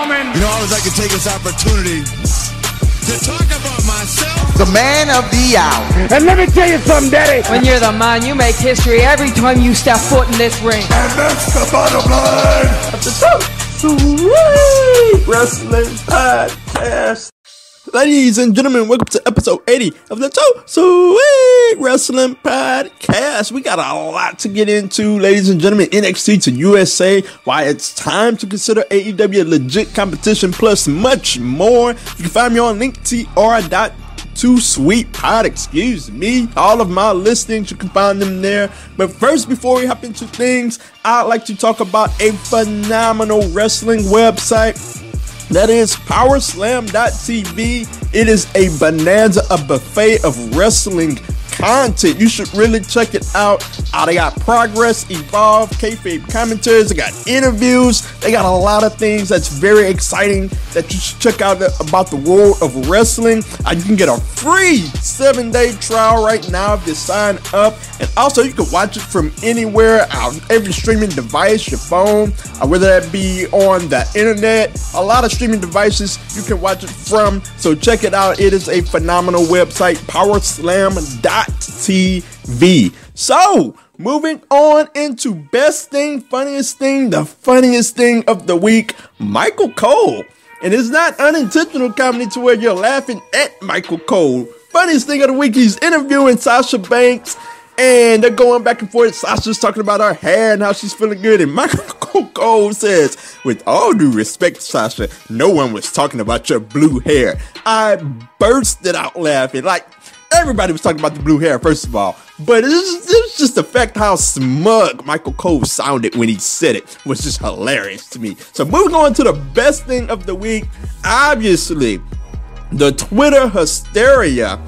gentlemen. You know, I always like to take this opportunity to talk about myself. The man of the hour. And let me tell you something, Daddy. When you're the man, you make history every time you step foot in this ring. And that's the bottom line. Sweet Wrestling Podcast. Ladies and gentlemen, welcome to episode 80 of the Too Sweet Wrestling Podcast. We got a lot to get into, ladies and gentlemen. NXT to USA, why it's time to consider AEW legit competition, plus much more. You can find me on linktr.com Too Sweet Pod, excuse me. All of my listings, you can find them there. But first, before we hop into things, I'd like to talk about a phenomenal wrestling website. That is powerslam.tv. It is a bonanza, a buffet of wrestling content. You should really check it out. Uh, they got progress, evolve, kayfabe commentaries. They got interviews. They got a lot of things that's very exciting that you should check out about the world of wrestling. Uh, you can get a free seven day trial right now if you sign up, and also you can watch it from anywhere, uh, every streaming device, your phone, uh, whether that be on the internet. A lot of streaming devices you can watch it from. So check it out. It is a phenomenal website. Powerslam.tv. So, moving on into best thing, funniest thing, the funniest thing of the week, Michael Cole. And it's not unintentional comedy to where you're laughing at Michael Cole. Funniest thing of the week, he's interviewing Sasha Banks. And they're going back and forth. Sasha's talking about her hair and how she's feeling good. And Michael Cole says, with all due respect, Sasha, no one was talking about your blue hair. I bursted out laughing. Like, everybody was talking about the blue hair, first of all. But it was, it just the fact how smug Michael Cole sounded when he said it was just hilarious to me. So moving on to the best thing of the week, obviously, the Twitter hysteria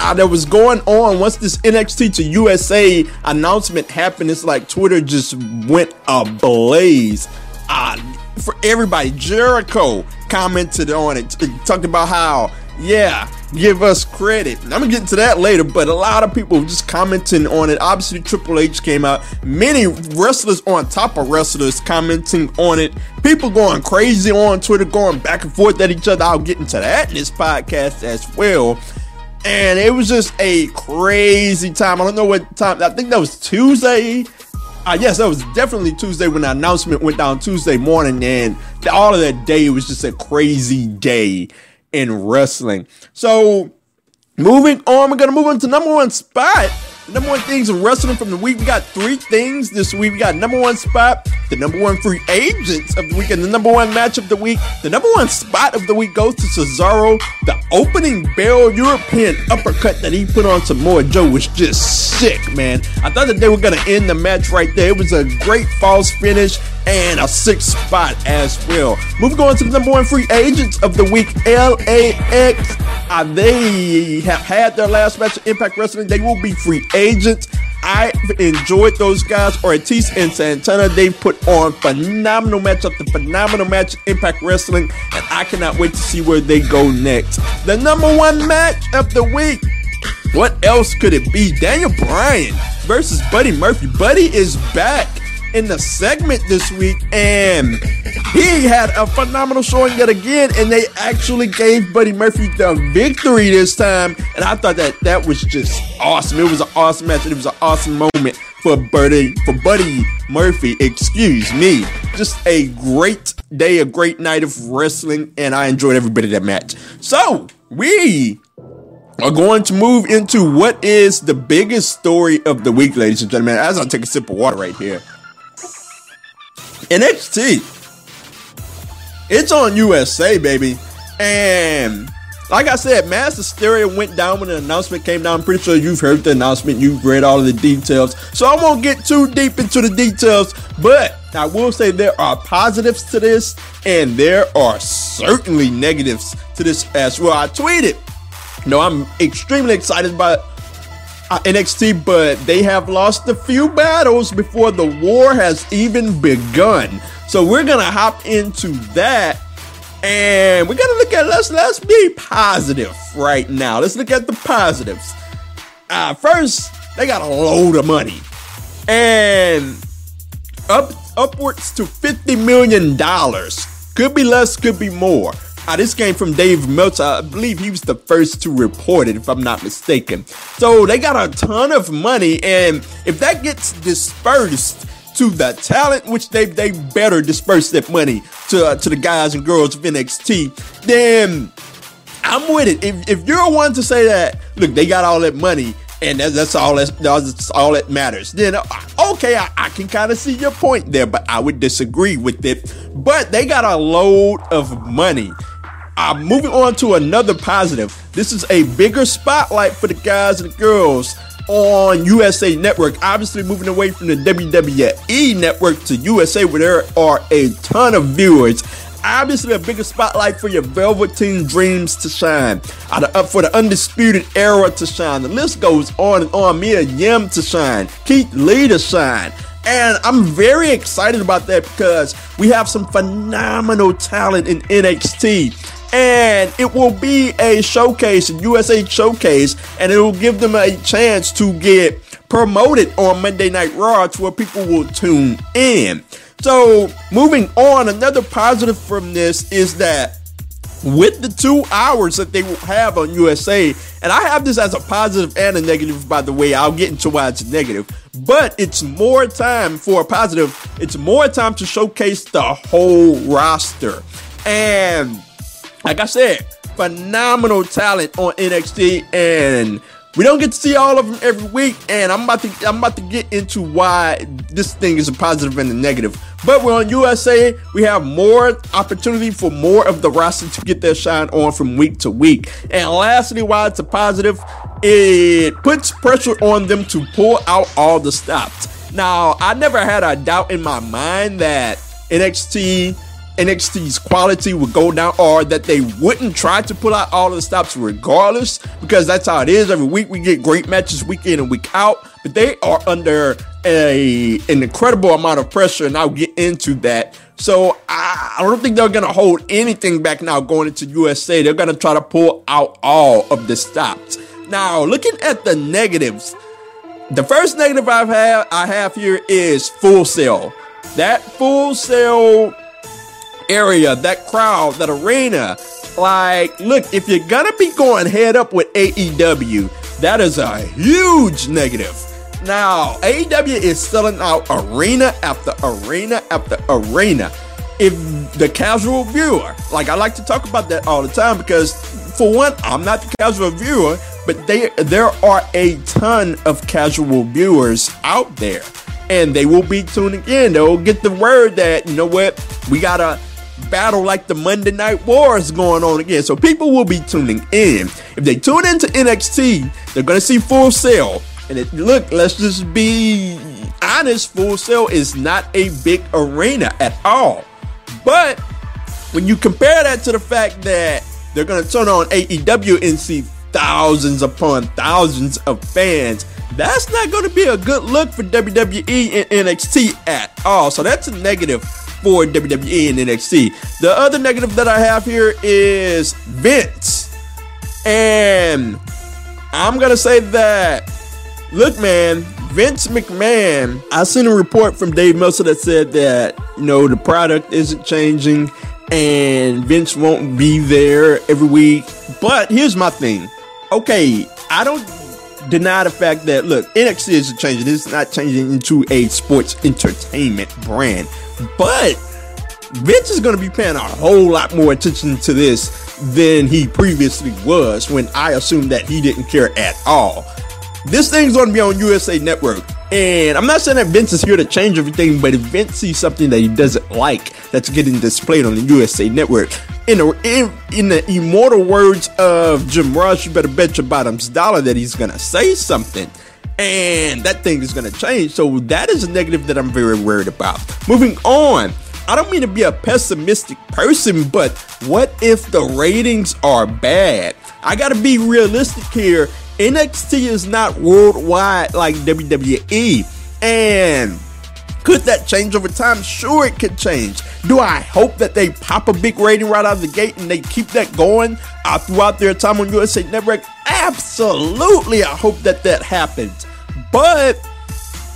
uh, that was going on once this NXT to USA announcement happened. It's like Twitter just went ablaze. Uh, for everybody, Jericho commented on it, t- talked about how, yeah, give us credit. I'm gonna get into that later, but a lot of people just commenting on it. Obviously, Triple H came out. Many wrestlers on top of wrestlers commenting on it. People going crazy on Twitter, going back and forth at each other. I'll get into that in this podcast as well and it was just a crazy time. I don't know what time. I think that was Tuesday. Uh, yes, that was definitely Tuesday when the announcement went down Tuesday morning, and all of that day was just a crazy day in wrestling. So, moving on, we're gonna move on to number one spot. Number one things in wrestling from the week. We got three things this week. We got number one spot, the number one free agents of the week, and the number one match of the week. The number one spot of the week goes to Cesaro. The opening bell European uppercut that he put on Samoa Joe was just sick, man. I thought that they were gonna end the match right there. It was a great false finish and a sixth spot as well. Moving on to the number one free agents of the week, LAX. Uh, they have had their last match of Impact Wrestling. They will be free agents. I enjoyed those guys. Ortiz and Santana, they put on phenomenal match after phenomenal match Impact Wrestling, and I cannot wait to see where they go next. The number one match of the week. What else could it be? Daniel Bryan versus Buddy Murphy. Buddy is back in the segment this week, and he had a phenomenal showing yet again, and they actually gave Buddy Murphy the victory this time, and I thought that that was just awesome. It was an awesome match, and it was an awesome moment for Buddy for Buddy Murphy. Excuse me. Just a great day, a great night of wrestling, and I enjoyed every bit of that match. So we are going to move into what is the biggest story of the week, ladies and gentlemen. As I take a sip of water right here. NXT. It's on USA, baby. And like I said, mass hysteria went down when the announcement came down. I'm pretty sure you've heard the announcement, you've read all of the details. So I won't get too deep into the details, but I will say there are positives to this, and there are certainly negatives to this as well. I tweeted. No, I'm extremely excited about NXT, but they have lost a few battles before the war has even begun. So we're gonna hop into that, and we're gonna look at let's let's be positive right now. Let's look at the positives. Uh, first, they got a load of money, and up upwards to fifty million dollars Could be less, could be more. This came from Dave Meltzer. I believe he was the first to report it, if I'm not mistaken. So they got a ton of money, and if that gets dispersed to the talent, which they they better disperse that money to uh, to the guys and girls of NXT, then I'm with it. If, if you're one to say that, look, they got all that money and that's, that's all that's, that's all that matters. Then uh, okay, I, I can kind of see your point there, but I would disagree with it. But they got a load of money. Uh, moving on to another positive. This is a bigger spotlight for the guys and the girls on USA Network. Obviously, moving away from the WWE Network to USA, where there are a ton of viewers obviously a bigger spotlight for your Velveteen Dreams to shine, uh, for the Undisputed Era to shine. The list goes on and on. Mia Yim to shine, Keith Lee to shine. And I'm very excited about that because we have some phenomenal talent in NXT. And it will be a showcase, a USA showcase, and it will give them a chance to get promoted on Monday Night Raw to where people will tune in. So, moving on, another positive from this is that with the two hours that they will have on USA, and I have this as a positive and a negative, by the way, I'll get into why it's negative, but it's more time for a positive, it's more time to showcase the whole roster. And like I said, phenomenal talent on NXT, and we don't get to see all of them every week, and I'm about to I'm about to get into why this thing is a positive and a negative. But we're on USA. We have more opportunity for more of the roster to get their shine on from week to week. And lastly, why it's a positive, it puts pressure on them to pull out all the stops. Now, I never had a doubt in my mind that NXT NXT's quality would go down or that they wouldn't try to pull out all of the stops regardless because that's how it is. Every week we get great matches week in and week out, but they are under a an incredible amount of pressure and I'll get into that. So I, I don't think they're to hold anything back now going into USA. They're to try to pull out all of the stops. Now, looking at the negatives, the first negative I've had I have here is Full Sail. That Full Sail area, that crowd, that arena. Like, look, if you're gonna be going head up with AEW, that is a huge negative. Now, AEW is selling out arena after arena after arena. If the casual viewer, like I like to talk about that all the time because, for one, I'm not the casual viewer, but they, there are a ton of casual viewers out there and they will be tuning in. They'll get the word that, you know what, we gotta battle like the Monday Night War is going on again. So people will be tuning in. If they tune into NXT, they're gonna see Full Sail. And it, look, let's just be honest, Full Sail is not a big arena at all. But when you compare that to the fact that they're gonna turn on AEW and see thousands upon thousands of fans, that's not gonna be a good look for WWE and NXT at all. So that's a negative for WWE and NXT. The other negative that I have here is Vince. And I'm going to say that, look, man, Vince McMahon, I seen a report from Dave Meltzer that said that, you know, the product isn't changing and Vince won't be there every week. But here's my thing. Okay, I don't deny the fact that look, NXT is changing. It's not changing into a sports entertainment brand. But Vince is going to be paying a whole lot more attention to this than he previously was when I assumed that he didn't care at all. This thing's going to be on USA Network. And I'm not saying that Vince is here to change everything, but if Vince sees something that he doesn't like that's getting displayed on the USA Network, in the, in, in the immortal words of Jim Ross, you better bet your bottom's dollar that he's to say something and that thing is to change. So that is a negative that I'm very worried about. Moving on. I don't mean to be a pessimistic person, but what if the ratings are bad? I got to be realistic here. NXT is not worldwide like WWE. And could that change over time? Sure, it could change. Do I hope that they pop a big rating right out of the gate and they keep that going uh, throughout their time on USA Network? Absolutely, I hope that that happens. But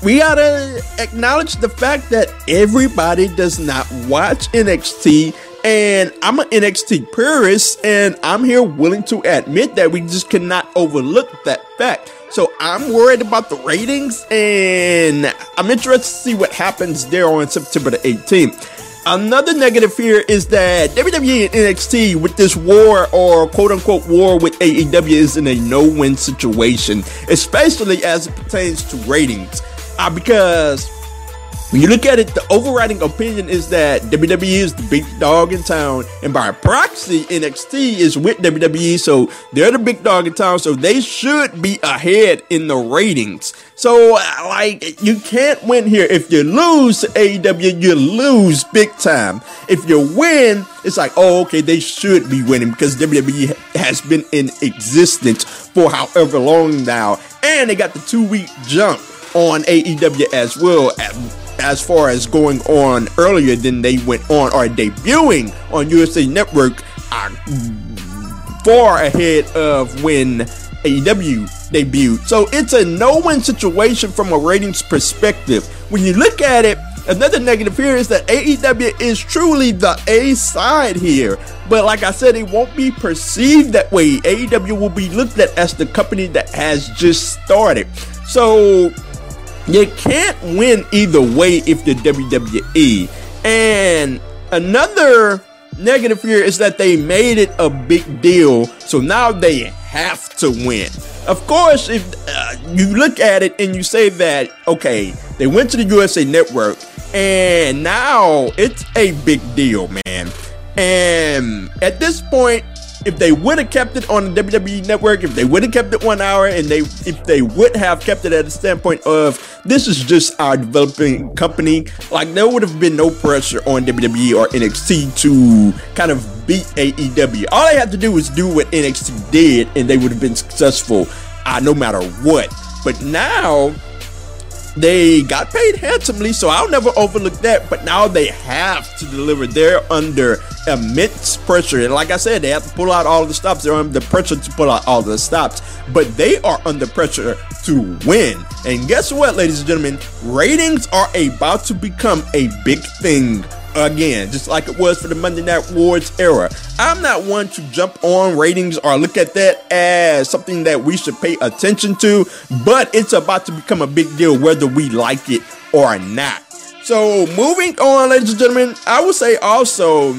we gotta acknowledge the fact that everybody does not watch NXT And I'm an NXT purist, and I'm here willing to admit that we just cannot overlook that fact. So I'm worried about the ratings, and I'm interested to see what happens there on September the 18th. Another negative here is that WWE and NXT with this war or quote unquote war with AEW is in a no win situation, especially as it pertains to ratings. Uh, because when you look at it, the overriding opinion is that WWE is the big dog in town, and by proxy, NXT is with WWE, so they're the big dog in town, so they should be ahead in the ratings. So, like, you can't win here. If you lose AEW, you lose big time. If you win, it's like, oh, okay, they should be winning because WWE has been in existence for however long now, and they got the two week jump on AEW as well as far as going on earlier than they went on or debuting on USA Network are far ahead of when AEW debuted. So it's a no-win situation from a ratings perspective. When you look at it, another negative here is that AEW is truly the A side here. But like I said, it won't be perceived that way. AEW will be looked at as the company that has just started. So you can't win either way if you're WWE. And another negative here is that they made it a big deal, so now they have to win. Of course, if uh, you look at it and you say that, okay, they went to the USA Network, and now it's a big deal, man. And at this point, if they would have kept it on the WWE network, if they would have kept it one hour, and they if they would have kept it at a standpoint of this is just our developing company, like there would have been no pressure on WWE or NXT to kind of beat AEW. All they had to do was do what NXT did, and they would have been successful, uh, no matter what. But now they got paid handsomely, so I'll never overlook that. But now they have to deliver. They're under immense pressure. And like I said, they have to pull out all the stops. They're under pressure to pull out all the stops. But they are under pressure to win. And guess what, ladies and gentlemen? Ratings are about to become a big thing again, just like it was for the Monday Night Wars era. I'm not one to jump on ratings or look at that as something that we should pay attention to, but it's about to become a big deal whether we like it or not. So, moving on, ladies and gentlemen, I would say also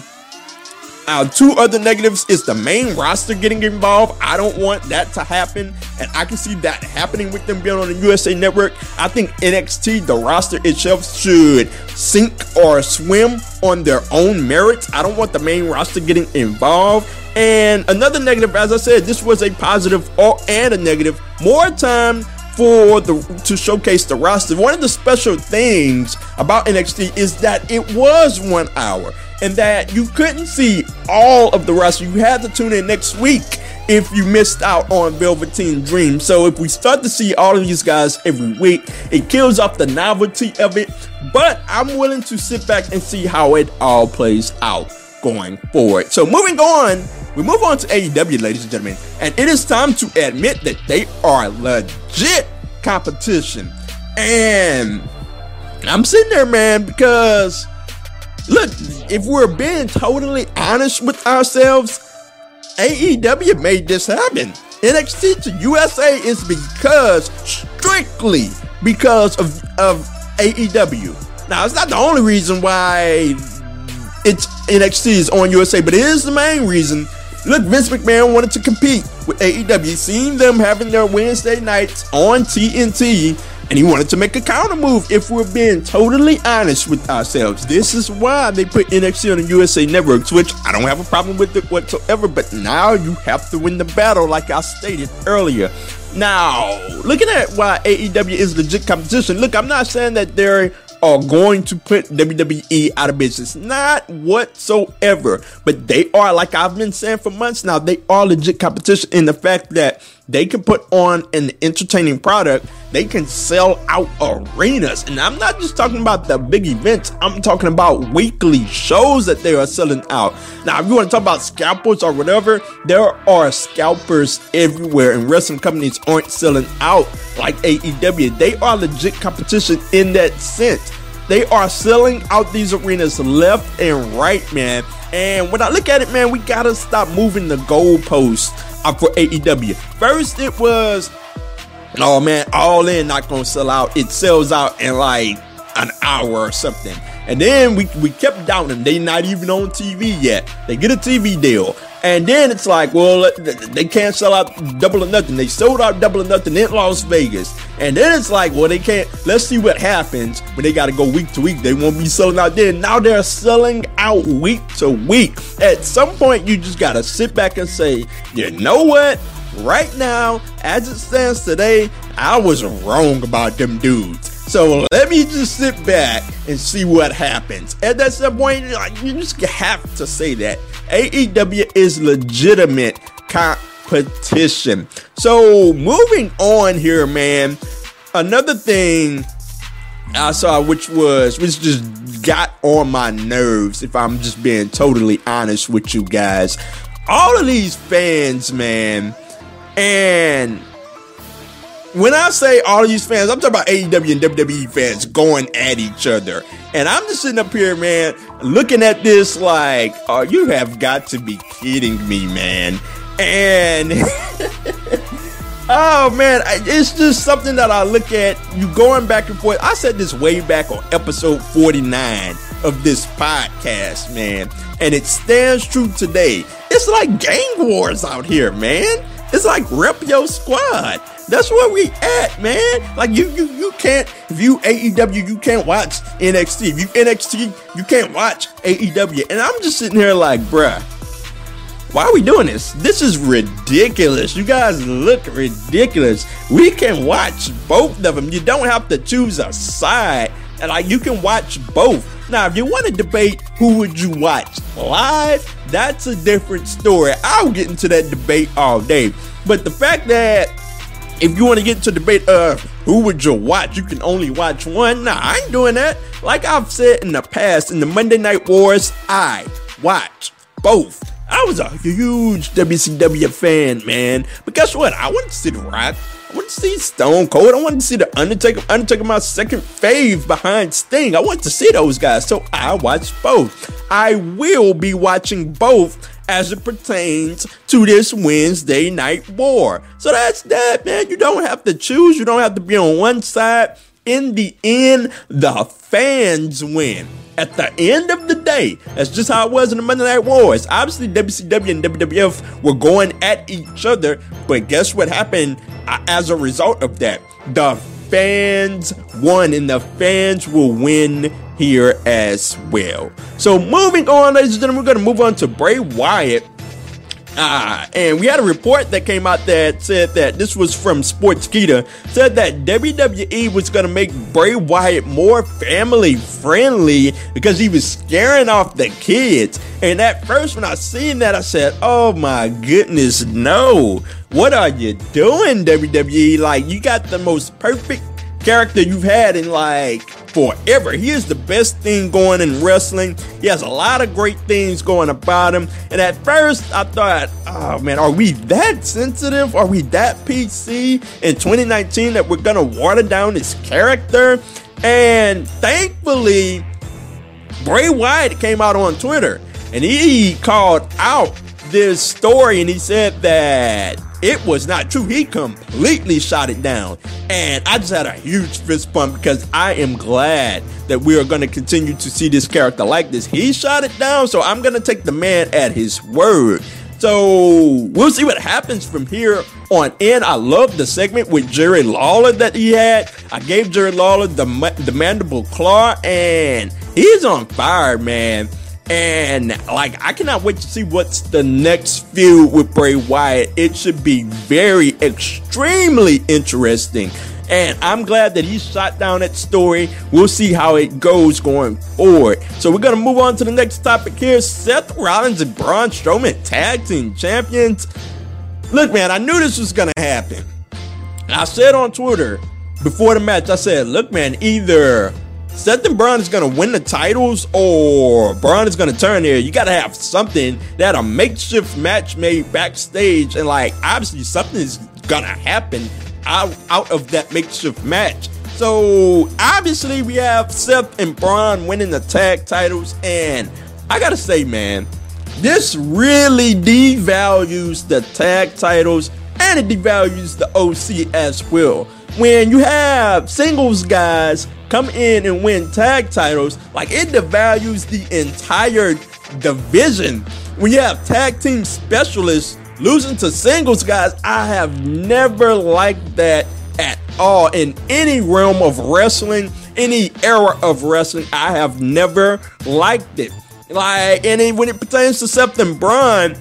uh, two other negatives is the main roster getting involved. I don't want that to happen, and I can see that happening with them being on the USA Network. I think NXT, the roster itself, should sink or swim on their own merits. I don't want the main roster getting involved. And another negative, as I said, this was a positive or and a negative. More time for the to showcase the roster. One of the special things about NXT is that it was one hour and that you couldn't see all of the roster. You had to tune in next week if you missed out on Velveteen Dream. So if we start to see all of these guys every week, it kills off the novelty of it. But I'm willing to sit back and see how it all plays out going forward. So moving on, we move on to AEW, ladies and gentlemen, and it is time to admit that they are legit competition. And I'm sitting there, man, because look, if we're being totally honest with ourselves, AEW made this happen. NXT to USA is because strictly because of, of AEW. Now, it's not the only reason why it's NXT is on USA, but it is the main reason. Look, Vince McMahon wanted to compete with AEW, seeing them having their Wednesday nights on TNT and he wanted to make a counter move if we're being totally honest with ourselves. This is why they put NXT on the USA Network, which I don't have a problem with it whatsoever, but now you have to win the battle, like I stated earlier. Now, looking at why AEW is legit competition, look, I'm not saying that they're are going to put WWE out of business. Not whatsoever. But they are, like I've been saying for months now, they are legit competition in the fact that they can put on an entertaining product. They can sell out arenas. And I'm not just talking about the big events, I'm talking about weekly shows that they are selling out. Now, if you want to talk about scalpers or whatever, there are scalpers everywhere, and wrestling companies aren't selling out like AEW. They are legit competition in that sense. They are selling out these arenas left and right, man. And when I look at it, man, we gotta stop moving the goalposts for AEW. First, it was, oh man, All In not gonna sell out. It sells out in like an hour or something. And then we, we kept doubting them. They not even on TV yet. They get a TV deal. And then it's like, well, uh, they can't sell out double or nothing. They sold out double or nothing in Las Vegas. And then it's like, well, they can't. Let's see what happens when they got to go week to week. They won't be selling out then. Now they're selling out week to week. At some point, you just got to sit back and say, you know what? Right now, as it stands today, I was wrong about them dudes. So let me just sit back and see what happens. At that point, you just have to say that AEW is legitimate competition. So moving on here, man. Another thing I saw, which was which just got on my nerves, if I'm just being totally honest with you guys. All of these fans, man, and when I say all these fans, I'm talking about AEW and WWE fans going at each other. And I'm just sitting up here, man, looking at this like, oh, you have got to be kidding me, man. And oh man, it's just something that I look at. You going back and forth. I said this way back on episode 49 of this podcast, man, and it stands true today. It's like gang wars out here, man. It's like rep your squad. That's where we at, man. Like you, you, you can't view AEW. You can't watch NXT. If you NXT, you can't watch AEW. And I'm just sitting here like, bruh, why are we doing this? This is ridiculous. You guys look ridiculous. We can watch both of them. You don't have to choose a side. And like you can watch both. Now, if you want to debate who would you watch live, that's a different story. I'll get into that debate all day. But the fact that if you want to get into debate of who would you watch, you can only watch one. Nah, I ain't doing that. Like I've said in the past, in the Monday Night Wars, I watch both. I was a huge WCW fan, man. But guess what? I wanted to see The Rock. I wanted to see Stone Cold. I wanted to see The Undertaker. Undertaker, my second fave behind Sting. I wanted to see those guys. So I watched both. I will be watching both as it pertains to this Wednesday night war. So that's that, man. You don't have to choose, you don't have to be on one side. In the end, the fans win. At the end of the day, that's just how it was in the Monday Night Wars. Obviously, WCW and WWF were going at each other, but guess what happened uh, as a result of that? The fans won, and the fans will win here as well. So moving on, ladies and gentlemen, we're going to move on to Bray Wyatt. Uh, and we had a report that came out that said that this was from Sportskeeda, said that WWE was going to make Bray Wyatt more family friendly because he was scaring off the kids. And at first, when I seen that, I said, "Oh my goodness, no! What are you doing, WWE? Like you got the most perfect character you've had in like forever. He is the best thing going in wrestling. He has a lot of great things going about him. And at first, I thought, oh man, are we that sensitive? Are we that PC in 2019 that we're gonna water down his character? And thankfully, Bray Wyatt came out on Twitter and he called out this story and he said that it was not true. He completely shot it down. And I just had a huge fist pump because I am glad that we are going to continue to see this character like this. He shot it down, so I'm going to take the man at his word. So we'll see what happens from here on in. I love the segment with Jerry Lawler that he had. I gave Jerry Lawler the, the mandible claw, and he's on fire, man. And like, I cannot wait to see what's the next feud with Bray Wyatt. It should be very extremely interesting. And I'm glad that he shot down that story. We'll see how it goes going forward. So we're gonna move on to the next topic here. Seth Rollins and Braun Strowman tag team champions. Look, man, I knew this was gonna happen. I said on Twitter before the match, I said, look, man, either Seth and Braun is gonna win the titles, or Braun is gonna turn here. You gotta have something that a makeshift match made backstage, and like obviously something is gonna happen out out of that makeshift match. So obviously we have Seth and Braun winning the tag titles, and I gotta say, man, this really devalues the tag titles and it devalues the OC as well. When you have singles guys come in and win tag titles, like it devalues the entire division. When you have tag team specialists losing to singles guys, I have never liked that at all in any realm of wrestling, any era of wrestling. I have never liked it. Like, and when it pertains to Seth and Braun,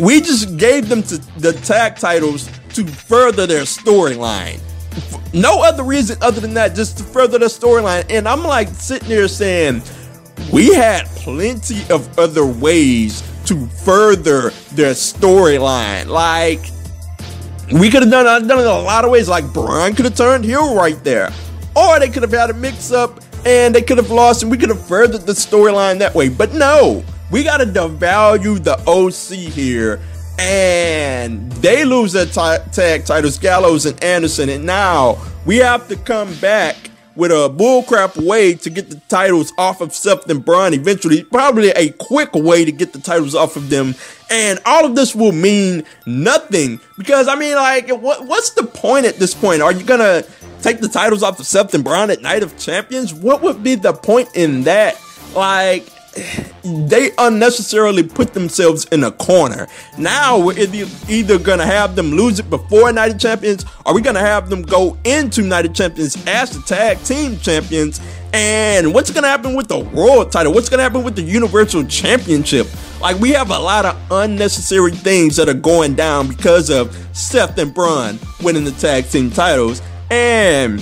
we just gave them to the tag titles to further their storyline. No other reason other than that, just to further the storyline. And I'm like sitting there saying, we had plenty of other ways to further their storyline. Like, we could have done, uh, done it a lot of ways. Like, Braun could have turned heel right there. Or they could have had a mix up and they could have lost and we could have furthered the storyline that way. But no, we got to devalue the OC here. And they lose their t- tag titles, Gallows and Anderson. And now we have to come back with a bullcrap way to get the titles off of Seth and Braun eventually. Probably a quick way to get the titles off of them. And all of this will mean nothing because, I mean, like, what, what's the point at this point? Are you to take the titles off of Seth and Braun at Night of Champions? What would be the point in that? Like, they unnecessarily put themselves in a corner. Now we're either gonna have them lose it before of Champions, or we're gonna have them go into of Champions as the tag team champions. And what's gonna happen with the world title? What's gonna happen with the Universal Championship? Like we have a lot of unnecessary things that are going down because of Seth and Braun winning the tag team titles. And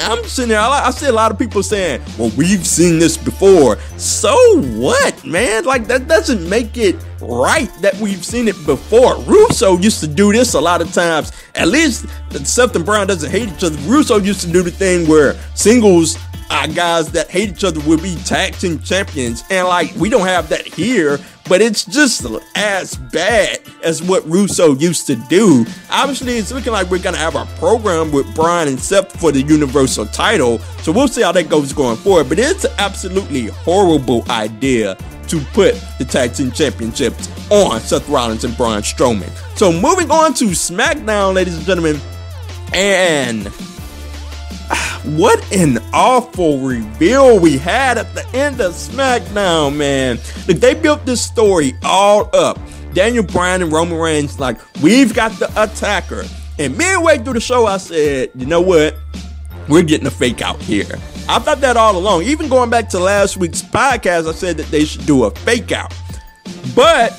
I'm sitting there, I, see a lot of people saying, well, we've seen this before. So what, man? Like, that doesn't make it right that we've seen it before. Russo used to do this a lot of times. At least Seth and Braun doesn't hate each other. Russo used to do the thing where singles uh, guys that hate each other will be tag team champions. And, like, we don't have that here but it's just as bad as what Russo used to do. Obviously, it's looking like we're gonna have our program with Braun and Seth for the Universal title, so we'll see how that goes going forward. But it's an absolutely horrible idea to put the tag team championships on Seth Rollins and Braun Strowman. So moving on to SmackDown, ladies and gentlemen, and what an awful reveal we had at the end of SmackDown, man. Like, they built this story all up. Daniel Bryan and Roman Reigns, like, we've got the attacker. And midway through the show, I said, you know what? We're getting a fake out here. I thought that all along. Even going back to last week's podcast, I said that they should do a fake out. But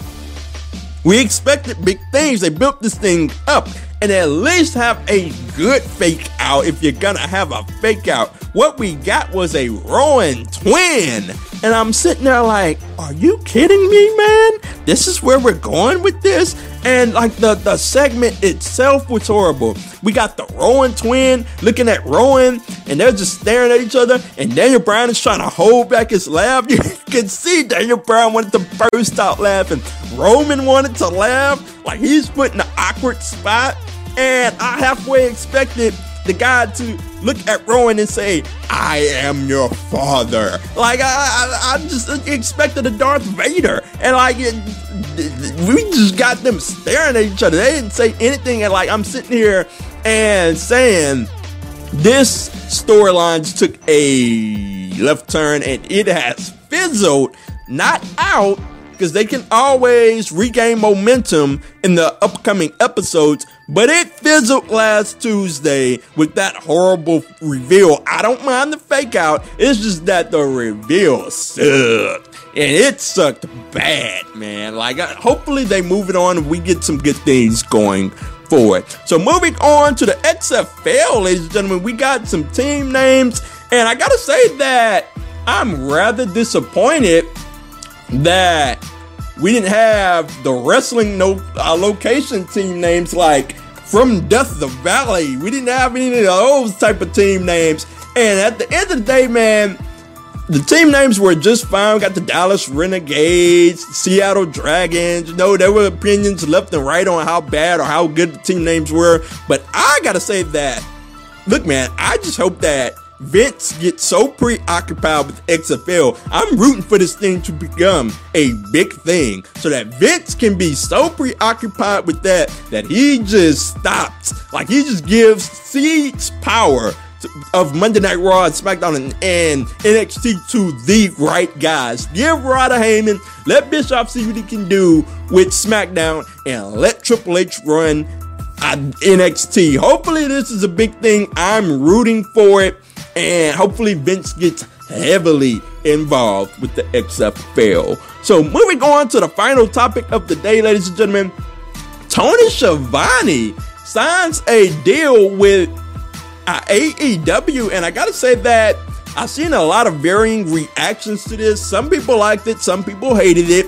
we expected big things. They built this thing up and at least have a good fake out if you're gonna have a fake out. What we got was a Rowan twin. And I'm sitting there like, are you kidding me, man? This is where we're going with this? And like the, the segment itself was horrible. We got the Rowan twin looking at Rowan and they're just staring at each other. And Daniel Bryan is trying to hold back his laugh. You can see Daniel Bryan wanted to burst out laughing. Roman wanted to laugh. Like he's put in an awkward spot. And I halfway expected the guy to look at Rowan and say, I am your father. Like, I, I, I just expected a Darth Vader. And, like, it, we just got them staring at each other. They didn't say anything. And, like, I'm sitting here and saying, this storyline just took a left turn and it has fizzled, not out, because they can always regain momentum in the upcoming episodes. But it fizzled last Tuesday with that horrible reveal. I don't mind the fake out, it's just that the reveal sucked. And it sucked bad, man. Like, uh, hopefully they move it on and we get some good things going forward. So, moving on to the XFL, ladies and gentlemen, we got some team names. And I gotta say that I'm rather disappointed that we didn't have the wrestling no uh, location team names like from Death the Valley. We didn't have any of those type of team names. And at the end of the day, man, the team names were just fine. We got the Dallas Renegades, Seattle Dragons. You know, there were opinions left and right on how bad or how good the team names were. But I gotta say that look, man, I just hope that Vince gets so preoccupied with XFL. I'm rooting for this thing to become a big thing so that Vince can be so preoccupied with that that he just stops. Like he just gives seeds power of Monday Night Raw and SmackDown and, and, NXT to the right guys. Give Rod a Heyman, let Bischoff see what he can do with SmackDown, and let Triple H run uh, NXT. Hopefully, this is a big thing. I'm rooting for it and hopefully Vince gets heavily involved with the XFL. So moving on to the final topic of the day, ladies and gentlemen, Tony Schiavone signs a deal with AEW, and I gotta say that I've seen a lot of varying reactions to this. Some people liked it, some people hated it.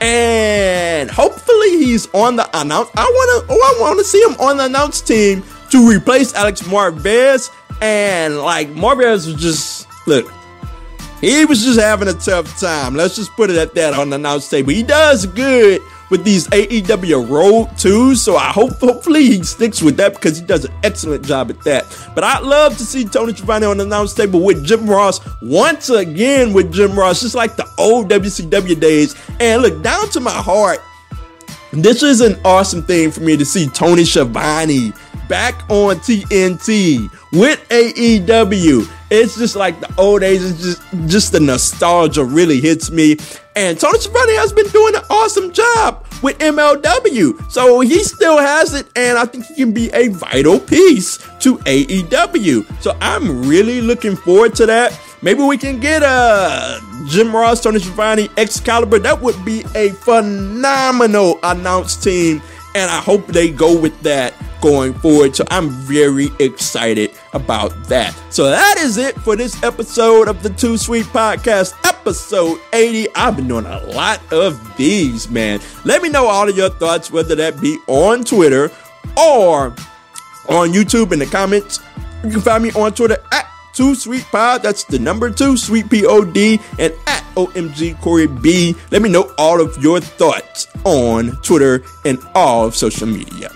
And hopefully he's on the announce. I wanna, oh, I want to see him on the announce team to replace Alex Marvez and like Marvez was just look, he was just having a tough time. Let's just put it at that on the announce table. He does good with these AEW Road 2s, so I hope hopefully he sticks with that because he does an excellent job at that. But I'd love to see Tony Schiavone on the announce table with Jim Ross once again with Jim Ross, just like the old WCW days. And look, down to my heart, this is an awesome thing for me to see Tony Schiavone back on TNT with AEW. It's just like the old days. It's just just the nostalgia really hits me. And Tony Schiavone has been doing an awesome job with MLW. So he still has it, and I think he can be a vital piece to AEW. So I'm really looking forward to that. Maybe we can get a uh, Jim Ross, Tony Schiavone, Excalibur. That would be a phenomenal announced team, and I hope they go with that going forward. So I'm very excited about that. So that is it for this episode of the Too Sweet Podcast, episode 80. I've been doing a lot of these, man. Let me know all of your thoughts, whether that be on Twitter or on YouTube in the comments. You can find me on Twitter at Two Sweet Pod. That's the number two, Sweet P O D, and at OMG Corey B. Let me know all of your thoughts on Twitter and all of social media.